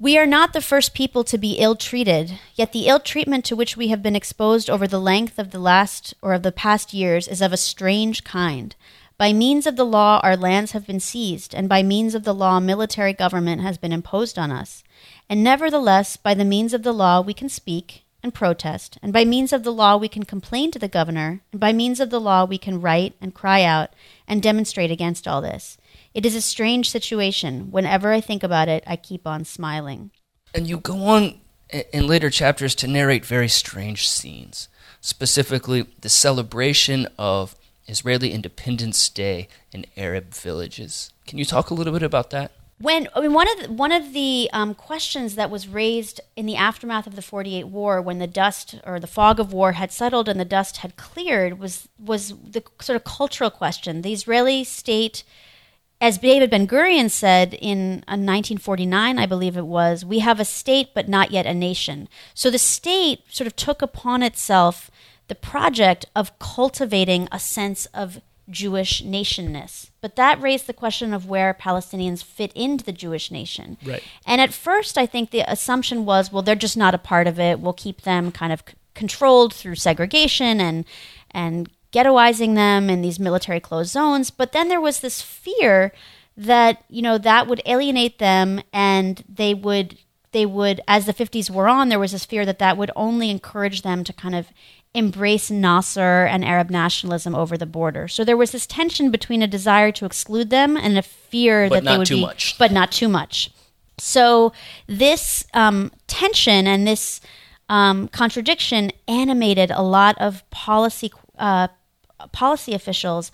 we are not the first people to be ill treated, yet the ill treatment to which we have been exposed over the length of the last or of the past years is of a strange kind. By means of the law, our lands have been seized, and by means of the law, military government has been imposed on us. And nevertheless, by the means of the law, we can speak and protest, and by means of the law, we can complain to the governor, and by means of the law, we can write and cry out and demonstrate against all this. It is a strange situation. Whenever I think about it, I keep on smiling. And you go on in later chapters to narrate very strange scenes, specifically the celebration of Israeli Independence Day in Arab villages. Can you talk a little bit about that? When I mean, one of the, one of the um, questions that was raised in the aftermath of the 48 war, when the dust or the fog of war had settled and the dust had cleared, was was the sort of cultural question. The Israeli state as David Ben Gurion said in 1949, uh, I believe it was, we have a state but not yet a nation. So the state sort of took upon itself the project of cultivating a sense of Jewish nationness. But that raised the question of where Palestinians fit into the Jewish nation. Right. And at first, I think the assumption was, well, they're just not a part of it. We'll keep them kind of c- controlled through segregation and and ghettoizing them in these military closed zones. But then there was this fear that you know that would alienate them, and they would they would as the 50s were on, there was this fear that that would only encourage them to kind of embrace Nasser and Arab nationalism over the border. So there was this tension between a desire to exclude them and a fear but that they would not too be, much. but not too much. So this um, tension and this um, contradiction animated a lot of policy uh, policy officials.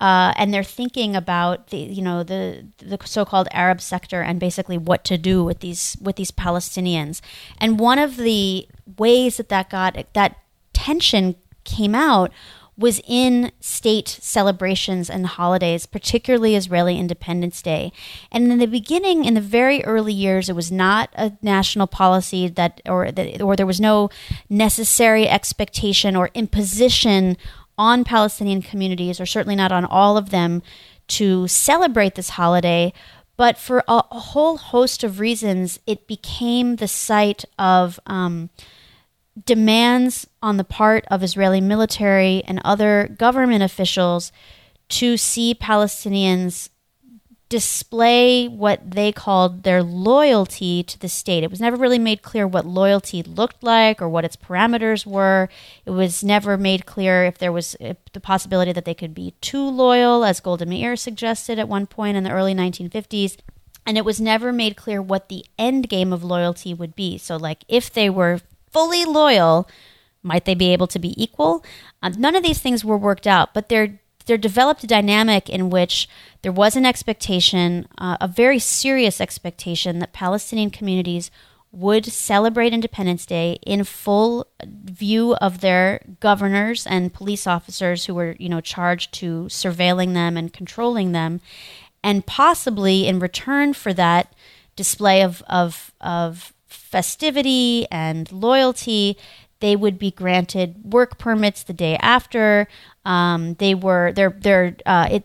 Uh, and they're thinking about the you know the the so-called Arab sector and basically what to do with these with these Palestinians. And one of the ways that that got that tension came out was in state celebrations and holidays, particularly Israeli Independence Day. And in the beginning, in the very early years, it was not a national policy that, or that, or there was no necessary expectation or imposition on Palestinian communities, or certainly not on all of them, to celebrate this holiday. But for a, a whole host of reasons, it became the site of um, demands on the part of Israeli military and other government officials to see Palestinians display what they called their loyalty to the state. It was never really made clear what loyalty looked like or what its parameters were. It was never made clear if there was the possibility that they could be too loyal, as Golda Meir suggested at one point in the early 1950s. And it was never made clear what the end game of loyalty would be. So, like, if they were fully loyal, might they be able to be equal? Um, none of these things were worked out, but there there developed a dynamic in which there was an expectation, uh, a very serious expectation, that Palestinian communities would celebrate Independence Day in full view of their governors and police officers who were, you know, charged to surveilling them and controlling them, and possibly in return for that display of of, of festivity and loyalty, they would be granted work permits the day after. Um, they were they're they're uh, it.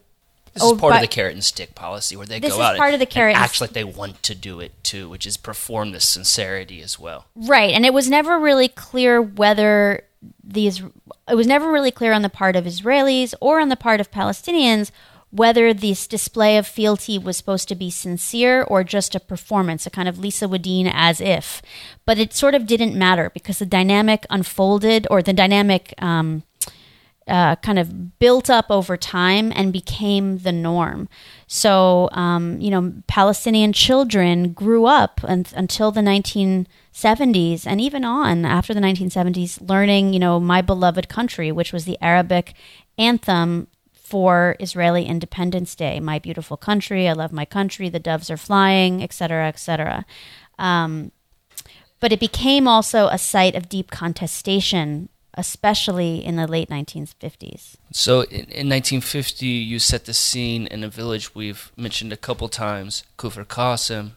This is part of the carrot and stick policy, where they This go is out part and, of the carrot and act like they want to do it too, which is perform this sincerity as well. Right, and it was never really clear whether these. It was never really clear on the part of Israelis or on the part of Palestinians whether this display of fealty was supposed to be sincere or just a performance, a kind of Lisa Wedeen as if. But it sort of didn't matter because the dynamic unfolded, or the dynamic um, uh, kind of built up over time and became the norm. So, um, you know, Palestinian children grew up un- until the 1970s and even on after the 1970s, learning, you know, My Beloved Country, which was the Arabic anthem for Israeli Independence Day. My beautiful country, I love my country, the doves are flying, etc., etc. Um, but it became also a site of deep contestation, especially in the late 1950s. So in, in 1950, you set the scene in a village we've mentioned a couple times, Kufr Qasim,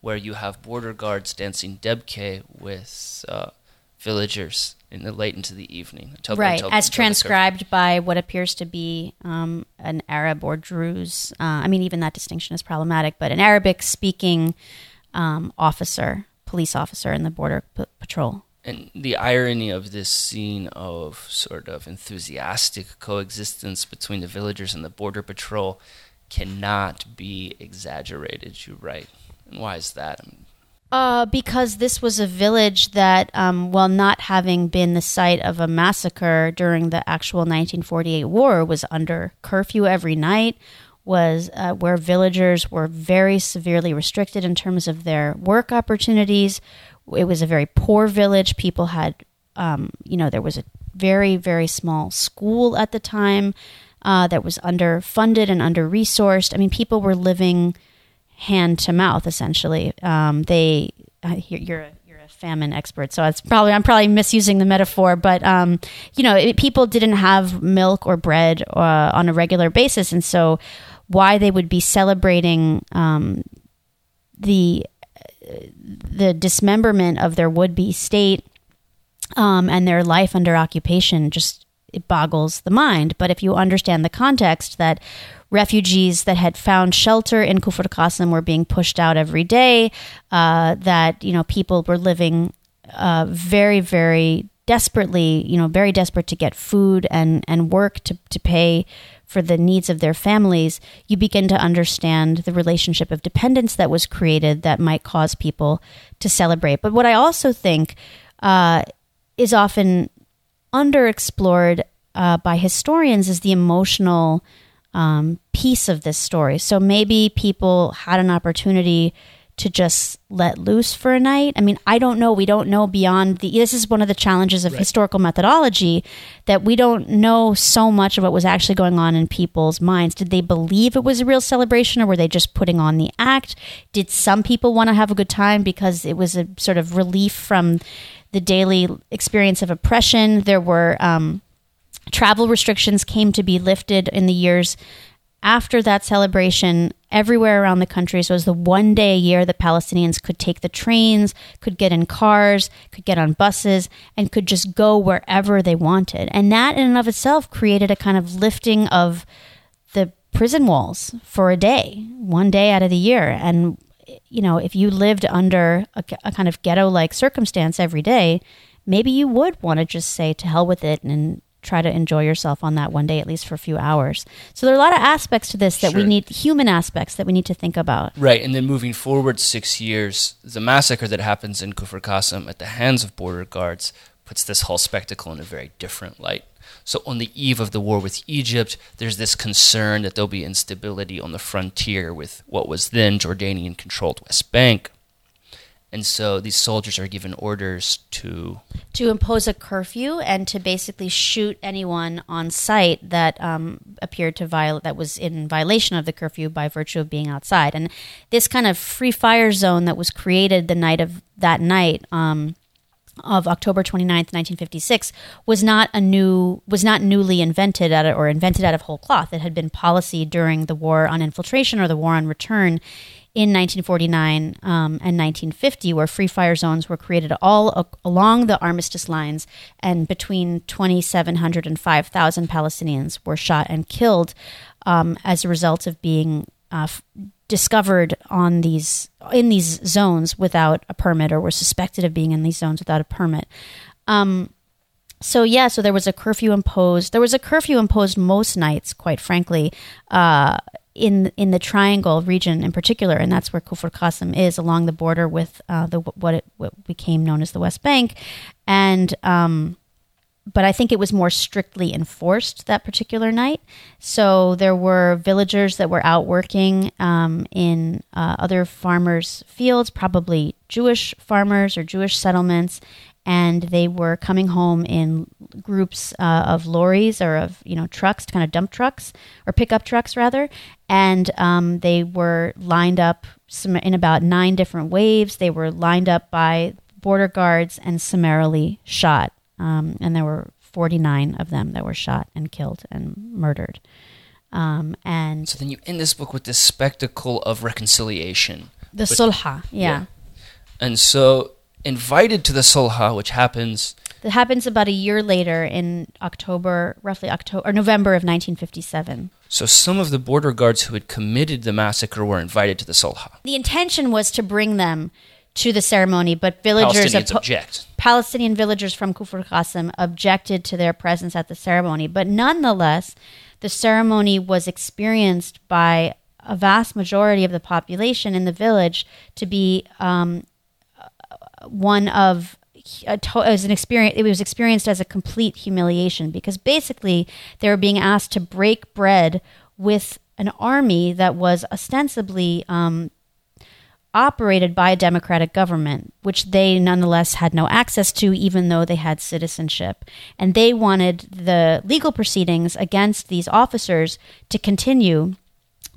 where you have border guards dancing debke with uh, villagers in the late into the evening. Until, right, until, as until transcribed by what appears to be um, an Arab or Druze. Uh, I mean, even that distinction is problematic, but an Arabic speaking um, officer, police officer in the border p- patrol. And the irony of this scene of sort of enthusiastic coexistence between the villagers and the border patrol cannot be exaggerated. You right. And why is that? Uh, because this was a village that, um, while not having been the site of a massacre during the actual 1948 war, was under curfew every night, was uh, where villagers were very severely restricted in terms of their work opportunities. It was a very poor village. People had, um, you know, there was a very, very small school at the time uh, that was underfunded and under resourced. I mean, people were living hand to mouth essentially. Um, they uh, you're a, you're a famine expert, so it's probably I'm probably misusing the metaphor, but um, you know it, people didn't have milk or bread uh, on a regular basis, and so why they would be celebrating um, the the dismemberment of their would be state um, and their life under occupation just it boggles the mind. But if you understand the context that refugees that had found shelter in Kufr Qasim were being pushed out every day, uh, that you know people were living uh, very, very desperately, you know, very desperate to get food and and work to to pay for the needs of their families, you begin to understand the relationship of dependence that was created that might cause people to celebrate. But what I also think uh, is often underexplored uh, by historians is the emotional um, piece of this story. So maybe people had an opportunity to just let loose for a night. I mean, I don't know. We don't know beyond the. This is one of the challenges of right. historical methodology that we don't know so much of what was actually going on in people's minds. Did they believe it was a real celebration or were they just putting on the act? Did some people want to have a good time because it was a sort of relief from the daily experience of oppression? There were. Um, Travel restrictions came to be lifted in the years after that celebration everywhere around the country. So it was the one day a year that Palestinians could take the trains, could get in cars, could get on buses, and could just go wherever they wanted. And that in and of itself created a kind of lifting of the prison walls for a day, one day out of the year. And, you know, if you lived under a, a kind of ghetto like circumstance every day, maybe you would want to just say to hell with it and try to enjoy yourself on that one day, at least for a few hours. So there are a lot of aspects to this that sure. we need, human aspects that we need to think about. Right. And then moving forward six years, the massacre that happens in Kufr Qasim at the hands of border guards puts this whole spectacle in a very different light. So, on the eve of the war with Egypt, there's this concern that there'll be instability on the frontier with what was then Jordanian controlled West Bank. And so these soldiers are given orders to to impose a curfew and to basically shoot anyone on sight that um, appeared to violate that was in violation of the curfew by virtue of being outside. And this kind of free fire zone that was created the night of that night. Um, of October 29th, 1956 was not a new was not newly invented out of, or invented out of whole cloth. It had been policy during the war on infiltration or the war on return in 1949 um, and 1950, where free fire zones were created all a- along the armistice lines, and between 2,700 and 5,000 Palestinians were shot and killed um, as a result of being uh, f- discovered on these in these zones without a permit, or were suspected of being in these zones without a permit. Um, so yeah, so there was a curfew imposed. There was a curfew imposed most nights, quite frankly, uh, in in the Triangle region in particular, and that's where Kufr Qasim is along the border with uh, the what it what became known as the West Bank, and um, but I think it was more strictly enforced that particular night. So there were villagers that were out working um, in uh, other farmers' fields, probably Jewish farmers or Jewish settlements, and they were coming home in groups uh, of lorries or of you know trucks, kind of dump trucks or pickup trucks rather, and um, they were lined up in about nine different waves. They were lined up by border guards and summarily shot, um, and there were 49 of them that were shot and killed and murdered. Um, and So then you end this book with this spectacle of reconciliation. the But- sulha, yeah. And so invited to the Sulha, which happens That happens about a year later in October, roughly October or November of 1957. so some of the border guards who had committed the massacre were invited to the Sulha. The intention was to bring them to the ceremony, but villagers Palestinians oppo- object. Palestinian villagers from Kufr Qasim objected to their presence at the ceremony. But nonetheless, the ceremony was experienced by a vast majority of the population in the village to be um, one of to- as an experience it was experienced as a complete humiliation because basically they were being asked to break bread with an army that was ostensibly um, operated by a democratic government, which they nonetheless had no access to, even though they had citizenship. And they wanted the legal proceedings against these officers to continue.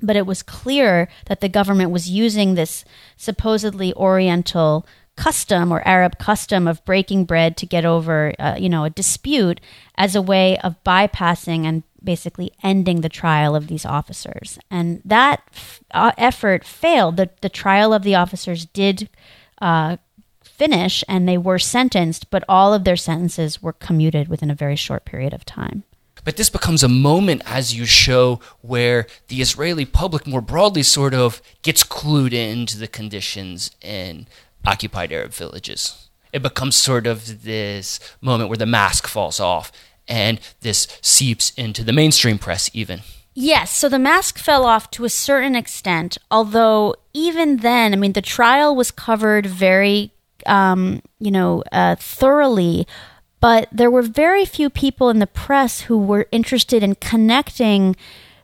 But it was clear that the government was using this supposedly Oriental custom or Arab custom of breaking bread to get over, uh, you know, a dispute as a way of bypassing and basically ending the trial of these officers. And that f- uh, effort failed. The, the trial of the officers did uh, finish and they were sentenced, but all of their sentences were commuted within a very short period of time. But this becomes a moment, as you show, where the Israeli public more broadly sort of gets clued into the conditions in occupied Arab villages. It becomes sort of this moment where the mask falls off and this seeps into the mainstream press, even. Yes, so the mask fell off to a certain extent, although even then, I mean, the trial was covered very, um, you know, uh, thoroughly, but there were very few people in the press who were interested in connecting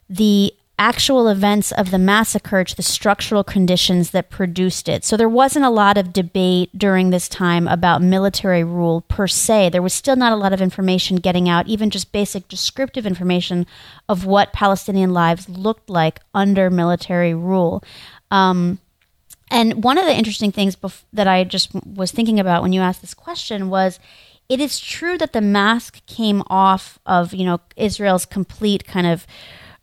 the actual events of the massacre to the structural conditions that produced it. So there wasn't a lot of debate during this time about military rule per se. There was still not a lot of information getting out, even just basic descriptive information of what Palestinian lives looked like under military rule. Um, and one of the interesting things bef- that I just was thinking about when you asked this question was it is true that the mask came off of, you know, Israel's complete kind of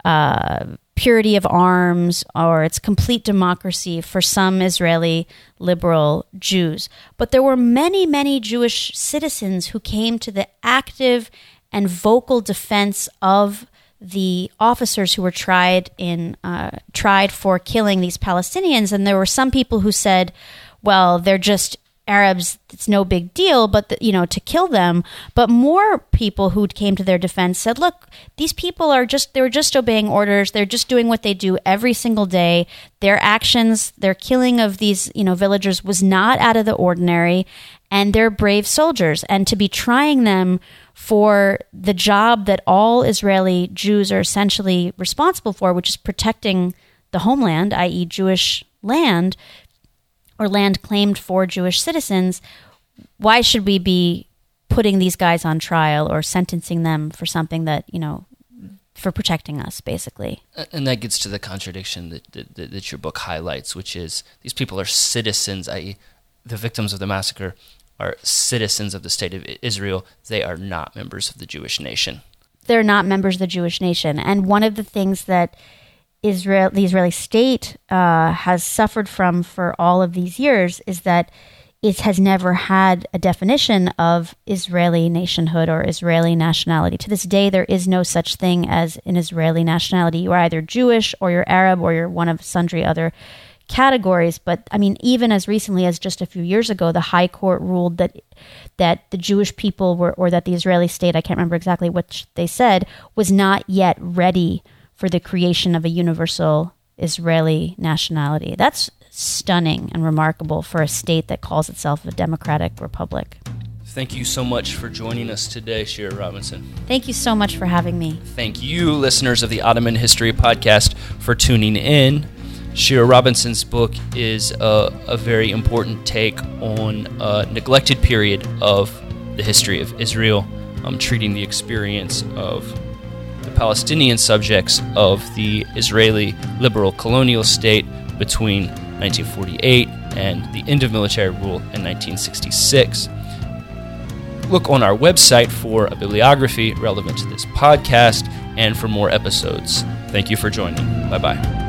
uh, purity of arms or its complete democracy for some Israeli liberal Jews. But there were many, many Jewish citizens who came to the active and vocal defense of the officers who were tried in uh, tried for killing these Palestinians, and there were some people who said, "Well, they're just Arabs; it's no big deal." But the, you know, to kill them. But more people who came to their defense said, "Look, these people are just they were just obeying orders. They're just doing what they do every single day. Their actions, their killing of these you know villagers was not out of the ordinary." And they're brave soldiers, and to be trying them for the job that all Israeli Jews are essentially responsible for, which is protecting the homeland, i.e., Jewish land or land claimed for Jewish citizens, why should we be putting these guys on trial or sentencing them for something that, you know, for protecting us, basically? And that gets to the contradiction that, that, that your book highlights, which is these people are citizens, i.e., the victims of the massacre are citizens of the state of Israel. They are not members of the Jewish nation. They're not members of the Jewish nation. And one of the things that Israel, the Israeli state, uh, has suffered from for all of these years is that it has never had a definition of Israeli nationhood or Israeli nationality. To this day, there is no such thing as an Israeli nationality. You are either Jewish or you're Arab or you're one of sundry other categories. But I mean, even as recently as just a few years ago, the High Court ruled that that the Jewish people were, or that the Israeli state, I can't remember exactly which they said, was not yet ready for the creation of a universal Israeli nationality. That's stunning and remarkable for a state that calls itself a democratic republic. Thank you so much for joining us today, Shira Robinson. Thank you so much for having me. Thank you, listeners of the Ottoman History Podcast, for tuning in. Shira Robinson's book is a, a very important take on a neglected period of the history of Israel, um, treating the experience of Palestinian subjects of the Israeli liberal colonial state between 1948 and the end of military rule in 1966. look on our website for a bibliography relevant to this podcast and for more episodes. Thank you for joining. Bye bye.